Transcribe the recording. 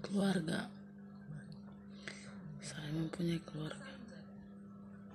keluarga. Saya mempunyai keluarga.